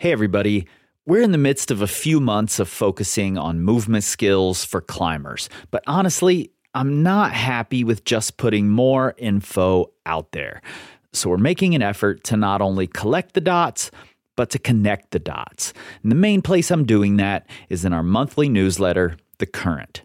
Hey, everybody. We're in the midst of a few months of focusing on movement skills for climbers, but honestly, I'm not happy with just putting more info out there. So, we're making an effort to not only collect the dots, but to connect the dots. And the main place I'm doing that is in our monthly newsletter, The Current.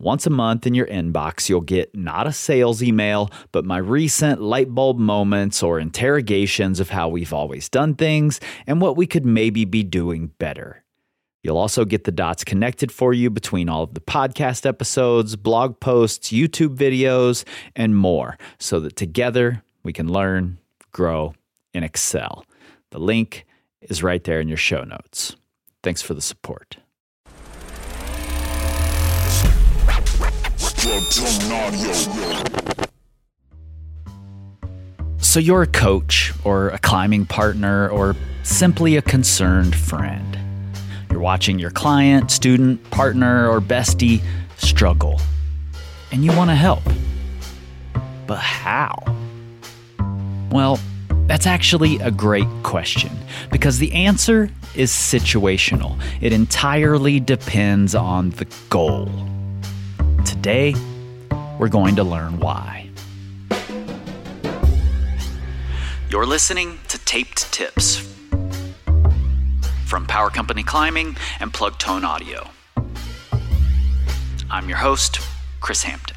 Once a month in your inbox, you'll get not a sales email, but my recent light bulb moments or interrogations of how we've always done things and what we could maybe be doing better. You'll also get the dots connected for you between all of the podcast episodes, blog posts, YouTube videos, and more so that together we can learn, grow, and excel. The link is right there in your show notes. Thanks for the support. So, you're a coach, or a climbing partner, or simply a concerned friend. You're watching your client, student, partner, or bestie struggle, and you want to help. But how? Well, that's actually a great question because the answer is situational. It entirely depends on the goal. Today, we're going to learn why. You're listening to Taped Tips from Power Company Climbing and Plug Tone Audio. I'm your host, Chris Hampton.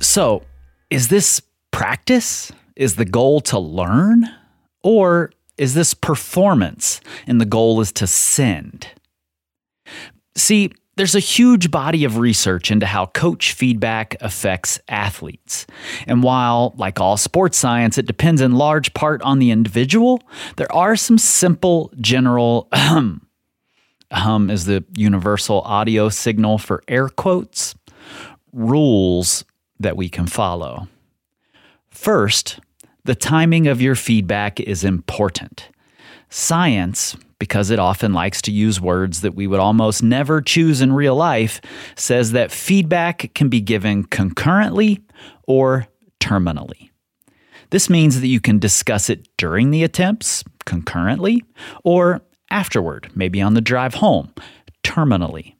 So, is this practice? Is the goal to learn? Or is this performance and the goal is to send? See, there's a huge body of research into how coach feedback affects athletes. And while, like all sports science, it depends in large part on the individual, there are some simple general. Ahem is the universal audio signal for air quotes, rules that we can follow. First, the timing of your feedback is important. Science, because it often likes to use words that we would almost never choose in real life, says that feedback can be given concurrently or terminally. This means that you can discuss it during the attempts, concurrently, or afterward, maybe on the drive home, terminally.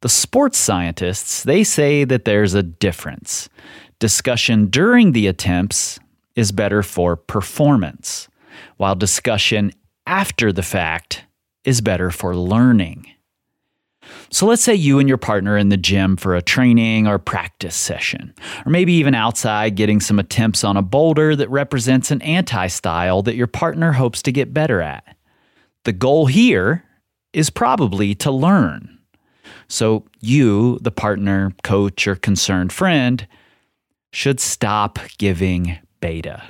The sports scientists, they say that there's a difference. Discussion during the attempts is better for performance, while discussion after the fact is better for learning. So let's say you and your partner are in the gym for a training or practice session, or maybe even outside getting some attempts on a boulder that represents an anti style that your partner hopes to get better at. The goal here is probably to learn. So you, the partner, coach, or concerned friend, should stop giving beta.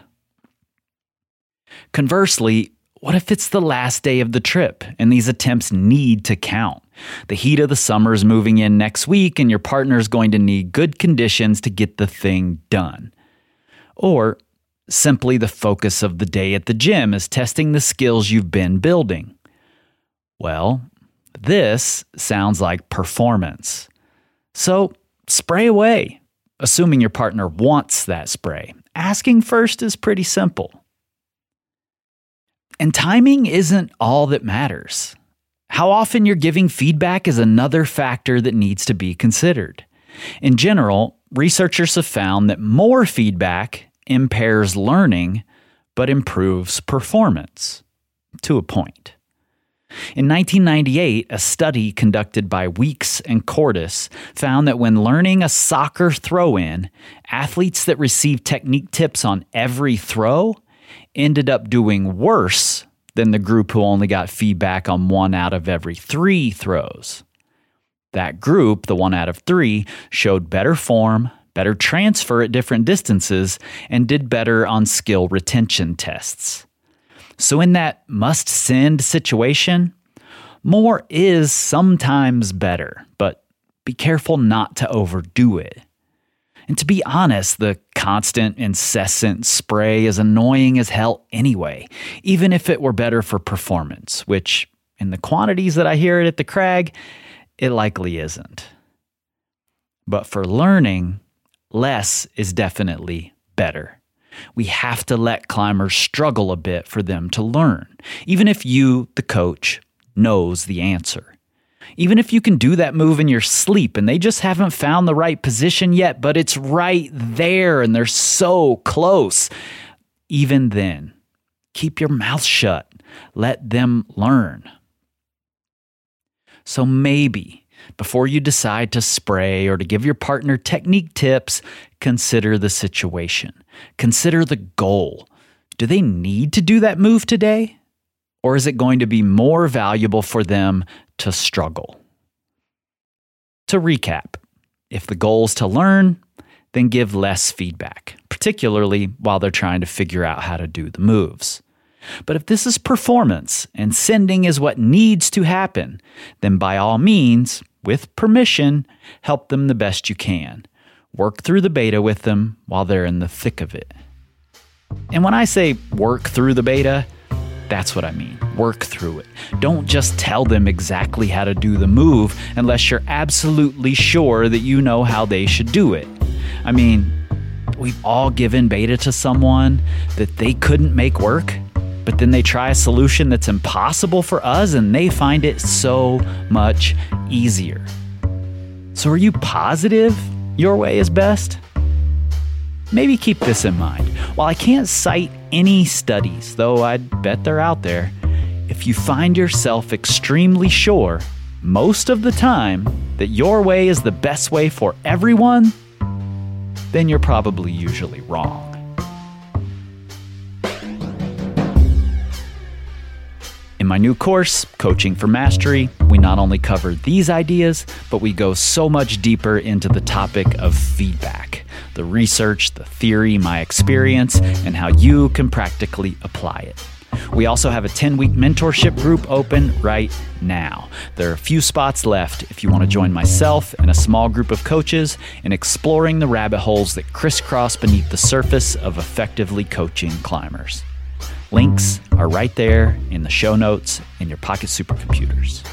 Conversely, what if it's the last day of the trip and these attempts need to count? The heat of the summer is moving in next week and your partner is going to need good conditions to get the thing done. Or simply the focus of the day at the gym is testing the skills you've been building. Well, this sounds like performance. So spray away, assuming your partner wants that spray. Asking first is pretty simple. And timing isn't all that matters. How often you're giving feedback is another factor that needs to be considered. In general, researchers have found that more feedback impairs learning but improves performance to a point. In 1998, a study conducted by Weeks and Kordus found that when learning a soccer throw in, athletes that received technique tips on every throw ended up doing worse than the group who only got feedback on one out of every three throws. That group, the one out of three, showed better form, better transfer at different distances, and did better on skill retention tests. So, in that must send situation, more is sometimes better, but be careful not to overdo it. And to be honest, the constant, incessant spray is annoying as hell anyway, even if it were better for performance, which, in the quantities that I hear it at the crag, it likely isn't. But for learning, less is definitely better. We have to let climbers struggle a bit for them to learn, even if you, the coach, knows the answer. Even if you can do that move in your sleep and they just haven't found the right position yet, but it's right there and they're so close, even then, keep your mouth shut. Let them learn. So maybe before you decide to spray or to give your partner technique tips, consider the situation. Consider the goal. Do they need to do that move today? Or is it going to be more valuable for them to struggle? To recap, if the goal is to learn, then give less feedback, particularly while they're trying to figure out how to do the moves. But if this is performance and sending is what needs to happen, then by all means, with permission, help them the best you can. Work through the beta with them while they're in the thick of it. And when I say work through the beta, that's what I mean. Work through it. Don't just tell them exactly how to do the move unless you're absolutely sure that you know how they should do it. I mean, we've all given beta to someone that they couldn't make work but then they try a solution that's impossible for us and they find it so much easier. So, are you positive your way is best? Maybe keep this in mind. While I can't cite any studies, though I'd bet they're out there, if you find yourself extremely sure most of the time that your way is the best way for everyone, then you're probably usually wrong. In my new course, Coaching for Mastery, we not only cover these ideas, but we go so much deeper into the topic of feedback the research, the theory, my experience, and how you can practically apply it. We also have a 10 week mentorship group open right now. There are a few spots left if you want to join myself and a small group of coaches in exploring the rabbit holes that crisscross beneath the surface of effectively coaching climbers. Links are right there in the show notes in your pocket supercomputers.